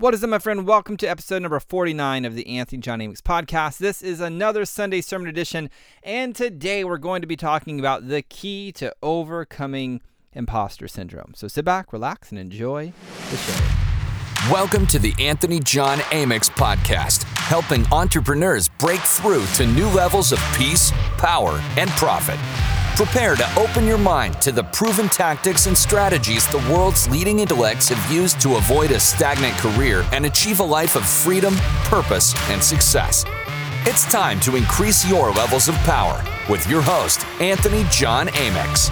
What is up, my friend? Welcome to episode number 49 of the Anthony John Amyx podcast. This is another Sunday sermon edition, and today we're going to be talking about the key to overcoming imposter syndrome. So sit back, relax, and enjoy the show. Welcome to the Anthony John Amyx podcast, helping entrepreneurs break through to new levels of peace, power, and profit. Prepare to open your mind to the proven tactics and strategies the world's leading intellects have used to avoid a stagnant career and achieve a life of freedom, purpose, and success. It's time to increase your levels of power with your host, Anthony John Amyx.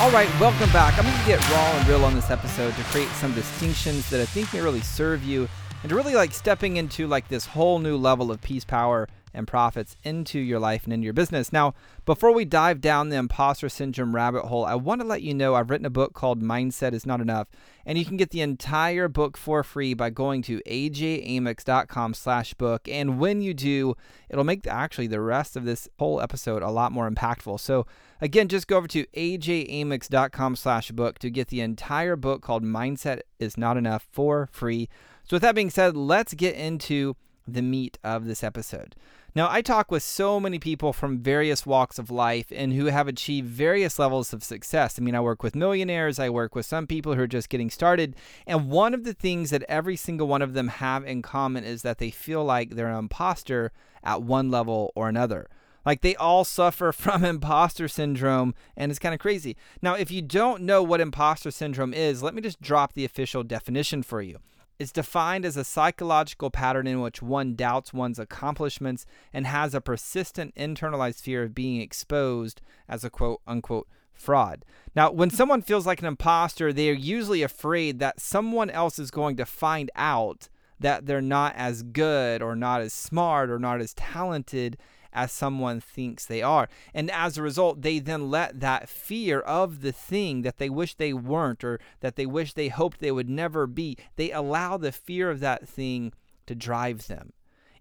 All right, welcome back. I'm going to get raw and real on this episode to create some distinctions that I think may really serve you and to really like stepping into like this whole new level of peace, power, and profits into your life and into your business. Now, before we dive down the imposter syndrome rabbit hole, I want to let you know I've written a book called Mindset is Not Enough, and you can get the entire book for free by going to ajamyx.com slash book. And when you do, it'll make actually the rest of this whole episode a lot more impactful. So again, just go over to ajamyx.com slash book to get the entire book called Mindset is Not Enough for free. So with that being said, let's get into the meat of this episode. Now, I talk with so many people from various walks of life and who have achieved various levels of success. I mean, I work with millionaires, I work with some people who are just getting started. And one of the things that every single one of them have in common is that they feel like they're an imposter at one level or another. Like they all suffer from imposter syndrome, and it's kind of crazy. Now, if you don't know what imposter syndrome is, let me just drop the official definition for you is defined as a psychological pattern in which one doubts one's accomplishments and has a persistent internalized fear of being exposed as a quote unquote fraud. Now, when someone feels like an imposter, they are usually afraid that someone else is going to find out that they're not as good or not as smart or not as talented as someone thinks they are. And as a result, they then let that fear of the thing that they wish they weren't or that they wish they hoped they would never be, they allow the fear of that thing to drive them.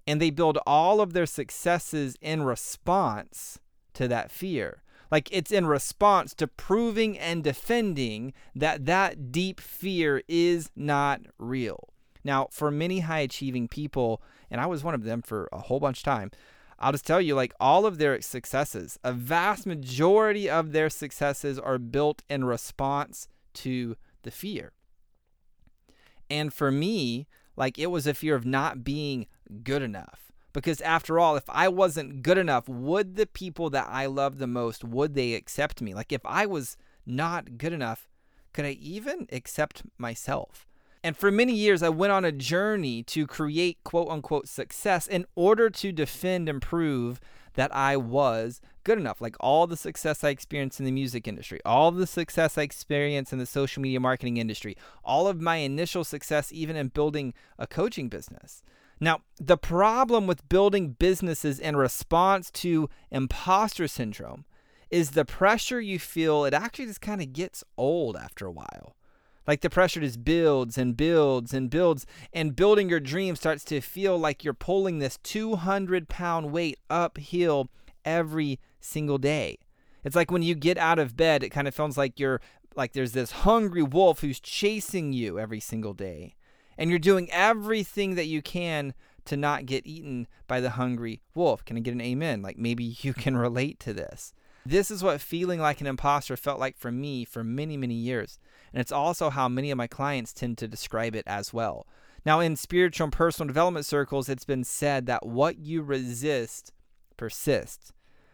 And they build all of their successes in response to that fear. Like it's in response to proving and defending that that deep fear is not real. Now, for many high achieving people, and I was one of them for a whole bunch of time, I'll just tell you, like all of their successes, a vast majority of their successes are built in response to the fear. And for me, like it was a fear of not being good enough. Because after all, if I wasn't good enough, would the people that I love the most, would they accept me? Like if I was not good enough, could I even accept myself? And for many years, I went on a journey to create quote unquote success in order to defend and prove that I was good enough. Like all the success I experienced in the music industry, all the success I experienced in the social media marketing industry, all of my initial success, even in building a coaching business. Now, the problem with building businesses in response to imposter syndrome is the pressure you feel, it actually just kind of gets old after a while. Like the pressure just builds and builds and builds, and building your dream starts to feel like you're pulling this 200 pound weight uphill every single day. It's like when you get out of bed, it kind of feels like you're like there's this hungry wolf who's chasing you every single day. And you're doing everything that you can to not get eaten by the hungry wolf. Can I get an amen? Like maybe you can relate to this. This is what feeling like an imposter felt like for me for many, many years. And it's also how many of my clients tend to describe it as well. Now, in spiritual and personal development circles, it's been said that what you resist persists.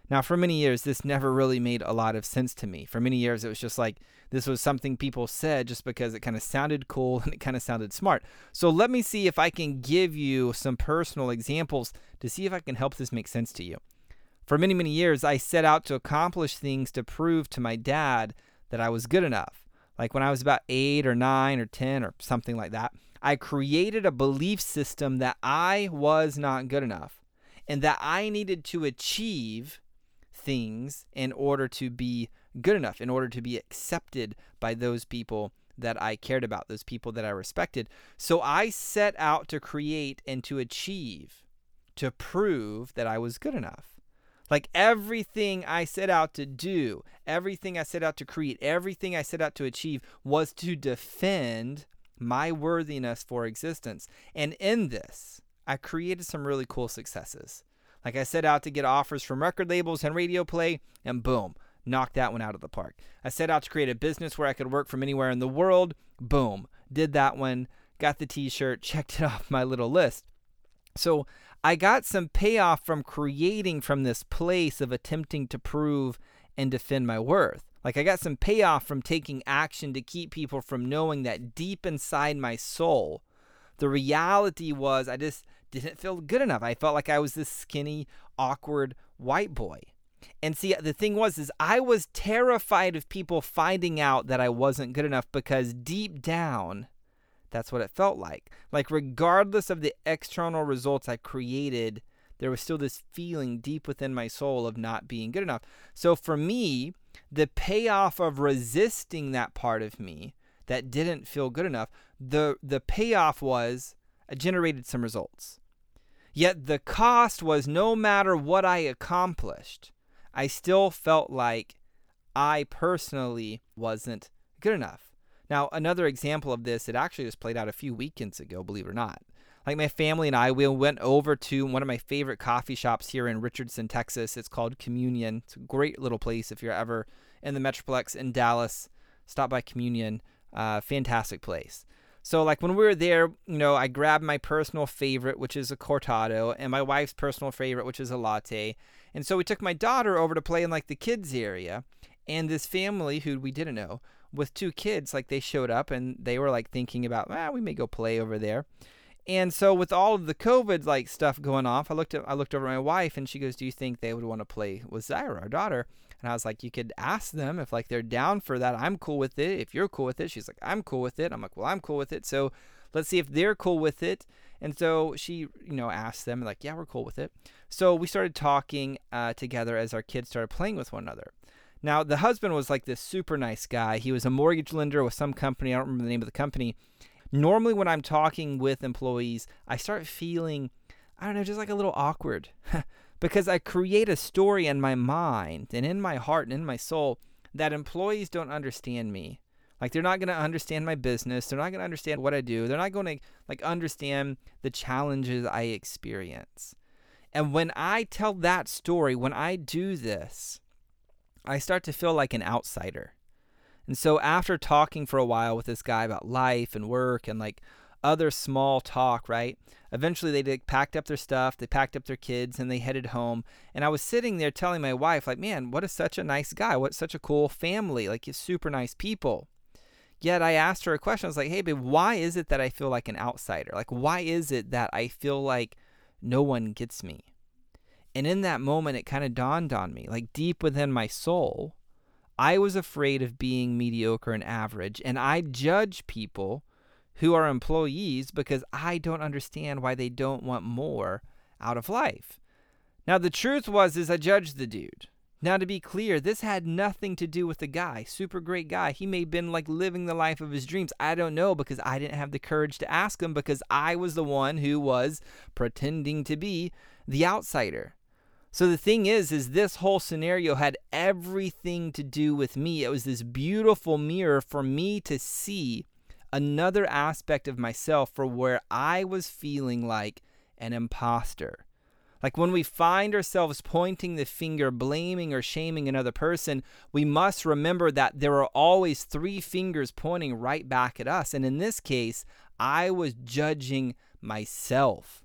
Now, for many years, this never really made a lot of sense to me. For many years, it was just like this was something people said just because it kind of sounded cool and it kind of sounded smart. So, let me see if I can give you some personal examples to see if I can help this make sense to you. For many, many years, I set out to accomplish things to prove to my dad that I was good enough. Like when I was about eight or nine or 10 or something like that, I created a belief system that I was not good enough and that I needed to achieve things in order to be good enough, in order to be accepted by those people that I cared about, those people that I respected. So I set out to create and to achieve, to prove that I was good enough. Like everything I set out to do, everything I set out to create, everything I set out to achieve was to defend my worthiness for existence. And in this, I created some really cool successes. Like I set out to get offers from record labels and radio play, and boom, knocked that one out of the park. I set out to create a business where I could work from anywhere in the world. Boom, did that one, got the t shirt, checked it off my little list. So I got some payoff from creating from this place of attempting to prove and defend my worth. Like I got some payoff from taking action to keep people from knowing that deep inside my soul, the reality was I just didn't feel good enough. I felt like I was this skinny, awkward white boy. And see, the thing was, is I was terrified of people finding out that I wasn't good enough because deep down, that's what it felt like. Like, regardless of the external results I created, there was still this feeling deep within my soul of not being good enough. So for me, the payoff of resisting that part of me that didn't feel good enough, the the payoff was I generated some results. Yet the cost was no matter what I accomplished, I still felt like I personally wasn't good enough. Now, another example of this, it actually just played out a few weekends ago, believe it or not. Like my family and I, we went over to one of my favorite coffee shops here in Richardson, Texas. It's called Communion. It's a great little place if you're ever in the Metroplex in Dallas. Stop by Communion. Uh, fantastic place. So like when we were there, you know, I grabbed my personal favorite, which is a cortado, and my wife's personal favorite, which is a latte. And so we took my daughter over to play in like the kids area, and this family who we didn't know with two kids, like they showed up and they were like thinking about, ah, we may go play over there. And so with all of the COVID like stuff going off, I looked at I looked over at my wife and she goes, "Do you think they would want to play with Zyra, our daughter?" And I was like, "You could ask them if like they're down for that. I'm cool with it. If you're cool with it." She's like, "I'm cool with it." I'm like, "Well, I'm cool with it." So let's see if they're cool with it. And so she, you know, asked them like, "Yeah, we're cool with it." So we started talking uh, together as our kids started playing with one another. Now the husband was like this super nice guy. He was a mortgage lender with some company. I don't remember the name of the company normally when I'm talking with employees, I start feeling, I don't know, just like a little awkward because I create a story in my mind and in my heart and in my soul that employees don't understand me. Like they're not going to understand my business. They're not going to understand what I do. They're not going to like understand the challenges I experience. And when I tell that story, when I do this, I start to feel like an outsider. And so after talking for a while with this guy about life and work and like other small talk, right? Eventually they did, packed up their stuff, they packed up their kids and they headed home. And I was sitting there telling my wife like, "Man, what is such a nice guy. What such a cool family. Like he's super nice people." Yet I asked her a question. I was like, "Hey, babe, why is it that I feel like an outsider? Like why is it that I feel like no one gets me?" And in that moment it kind of dawned on me, like deep within my soul, I was afraid of being mediocre and average, and I judge people who are employees because I don't understand why they don't want more out of life. Now the truth was is I judged the dude. Now to be clear, this had nothing to do with the guy. Super great guy. He may have been like living the life of his dreams. I don't know because I didn't have the courage to ask him because I was the one who was pretending to be the outsider. So the thing is is this whole scenario had everything to do with me. It was this beautiful mirror for me to see another aspect of myself for where I was feeling like an imposter. Like when we find ourselves pointing the finger, blaming or shaming another person, we must remember that there are always three fingers pointing right back at us. And in this case, I was judging myself.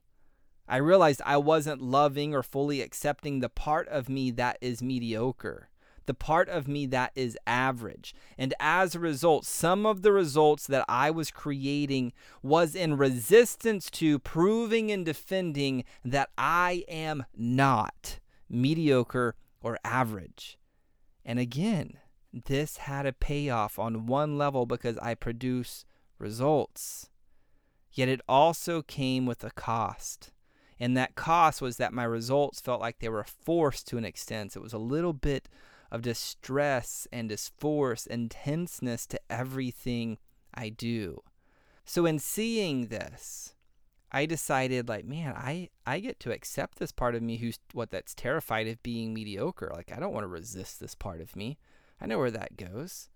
I realized I wasn't loving or fully accepting the part of me that is mediocre, the part of me that is average. And as a result, some of the results that I was creating was in resistance to proving and defending that I am not mediocre or average. And again, this had a payoff on one level because I produce results. Yet it also came with a cost. And that cost was that my results felt like they were forced to an extent. it was a little bit of distress and disforce and tenseness to everything I do. So in seeing this, I decided like, man, I I get to accept this part of me who's what that's terrified of being mediocre. Like I don't want to resist this part of me. I know where that goes.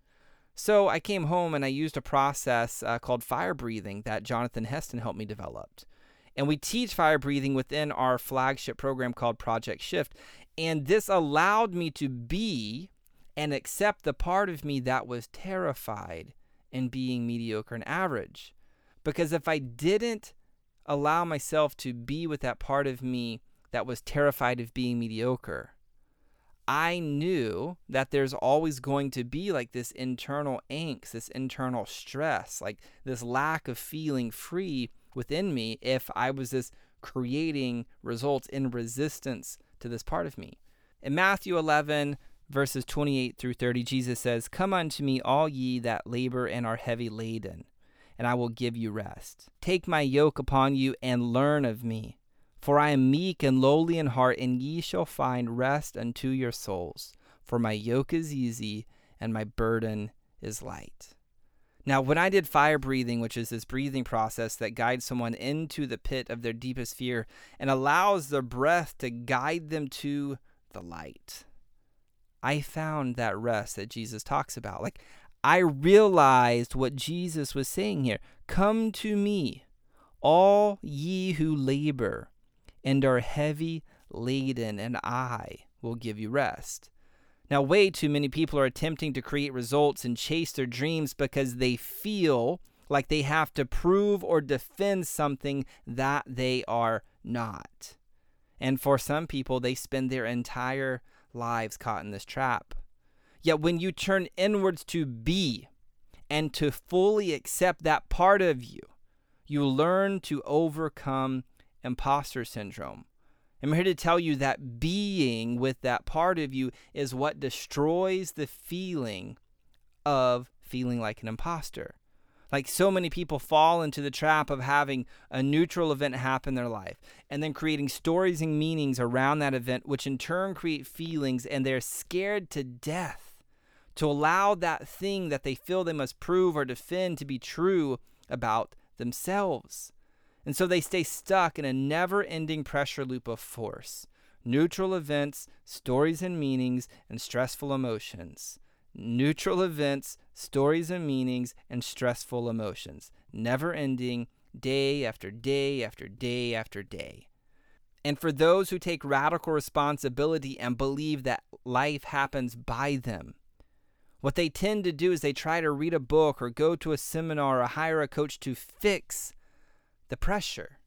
So I came home and I used a process uh, called fire breathing that Jonathan Heston helped me develop. And we teach fire breathing within our flagship program called Project Shift. And this allowed me to be and accept the part of me that was terrified in being mediocre and average. Because if I didn't allow myself to be with that part of me that was terrified of being mediocre, I knew that there's always going to be like this internal angst, this internal stress, like this lack of feeling free within me if I was just creating results in resistance to this part of me. In Matthew 11, verses 28 through 30, Jesus says, Come unto me, all ye that labor and are heavy laden, and I will give you rest. Take my yoke upon you and learn of me for I am meek and lowly in heart, and ye shall find rest unto your souls. For my yoke is easy, and my burden is light. Now, when I did fire breathing, which is this breathing process that guides someone into the pit of their deepest fear and allows the breath to guide them to the light, I found that rest that Jesus talks about. Like, I realized what Jesus was saying here Come to me, all ye who labor and are heavy laden, and I will give you rest. Now, way too many people are attempting to create results and chase their dreams because they feel like they have to prove or defend something that they are not. And for some people, they spend their entire lives caught in this trap. Yet, when you turn inwards to be and to fully accept that part of you, you learn to overcome imposter syndrome. I'm here to tell you that being with that part of you is what destroys the feeling of feeling like an imposter. Like so many people fall into the trap of having a neutral event happen in their life and then creating stories and meanings around that event, which in turn create feelings, and they're scared to death to allow that thing that they feel they must prove or defend to be true about themselves. And so they stay stuck in a never ending pressure loop of force, neutral events, stories and meanings, and stressful emotions. Neutral events, stories and meanings, and stressful emotions, never ending, day after day after day after day. And for those who take radical responsibility and believe that life happens by them, what they tend to do is they try to read a book or go to a seminar or hire a coach to fix the pressure.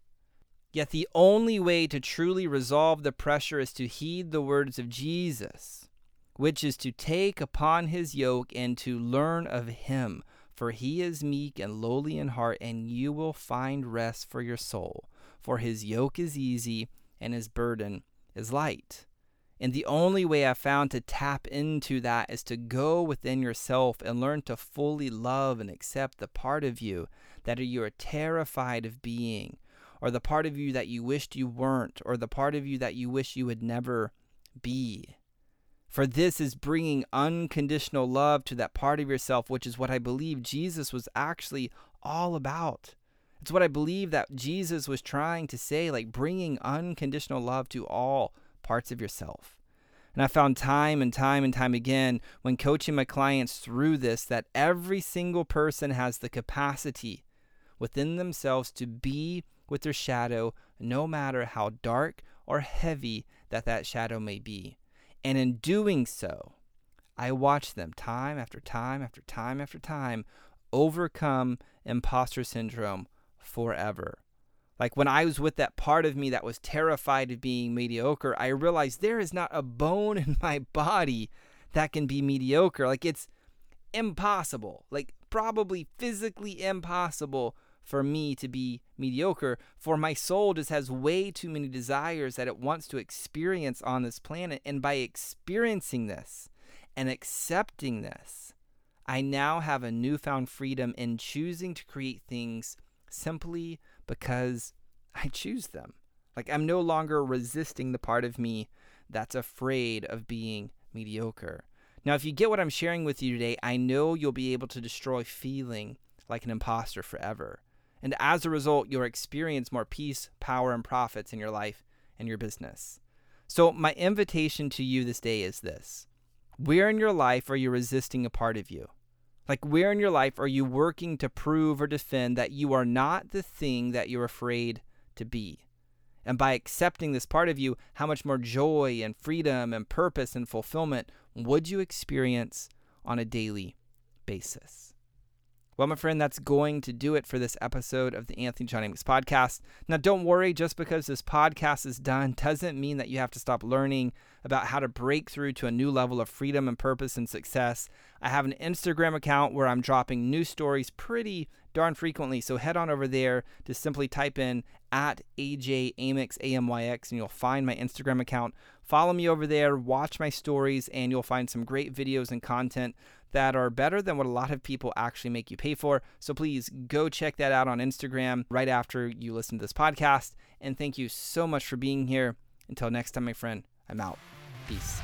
Yet the only way to truly resolve the pressure is to heed the words of Jesus, which is to take upon his yoke and to learn of him. For he is meek and lowly in heart, and you will find rest for your soul. For his yoke is easy and his burden is light. And the only way I've found to tap into that is to go within yourself and learn to fully love and accept the part of you that you are terrified of being, or the part of you that you wished you weren't, or the part of you that you wish you would never be. For this is bringing unconditional love to that part of yourself, which is what I believe Jesus was actually all about. It's what I believe that Jesus was trying to say, like bringing unconditional love to all parts of yourself. And I found time and time and time again when coaching my clients through this that every single person has the capacity within themselves to be with their shadow, no matter how dark or heavy that that shadow may be. And in doing so, I watch them time after time after time after time overcome imposter syndrome forever. Like when I was with that part of me that was terrified of being mediocre, I realized there is not a bone in my body that can be mediocre. Like it's impossible, like probably physically impossible for me to be mediocre, for my soul just has way too many desires that it wants to experience on this planet. And by experiencing this and accepting this, I now have a newfound freedom in choosing to create things simply because I choose them. Like I'm no longer resisting the part of me that's afraid of being mediocre. Now, if you get what I'm sharing with you today, I know you'll be able to destroy feeling like an imposter forever. And as a result, you'll experience more peace, power, and profits in your life and your business. So, my invitation to you this day is this Where in your life are you resisting a part of you? Like, where in your life are you working to prove or defend that you are not the thing that you're afraid to be? And by accepting this part of you, how much more joy and freedom and purpose and fulfillment would you experience on a daily basis? Well, my friend, that's going to do it for this episode of the Anthony John Amyx podcast. Now, don't worry, just because this podcast is done doesn't mean that you have to stop learning about how to break through to a new level of freedom and purpose and success. I have an Instagram account where I'm dropping new stories pretty darn frequently. So head on over there to simply type in at AJ Amyx, A-M-Y-X, and you'll find my Instagram account. Follow me over there, watch my stories, and you'll find some great videos and content that are better than what a lot of people actually make you pay for. So please go check that out on Instagram right after you listen to this podcast. And thank you so much for being here. Until next time, my friend, I'm out. Peace.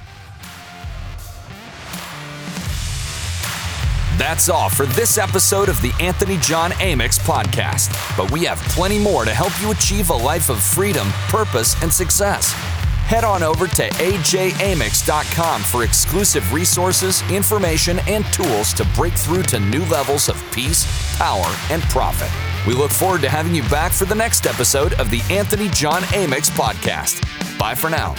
That's all for this episode of the Anthony John Amyx podcast. But we have plenty more to help you achieve a life of freedom, purpose, and success. Head on over to ajamyx.com for exclusive resources, information, and tools to break through to new levels of peace, power, and profit. We look forward to having you back for the next episode of the Anthony John Amyx podcast. Bye for now.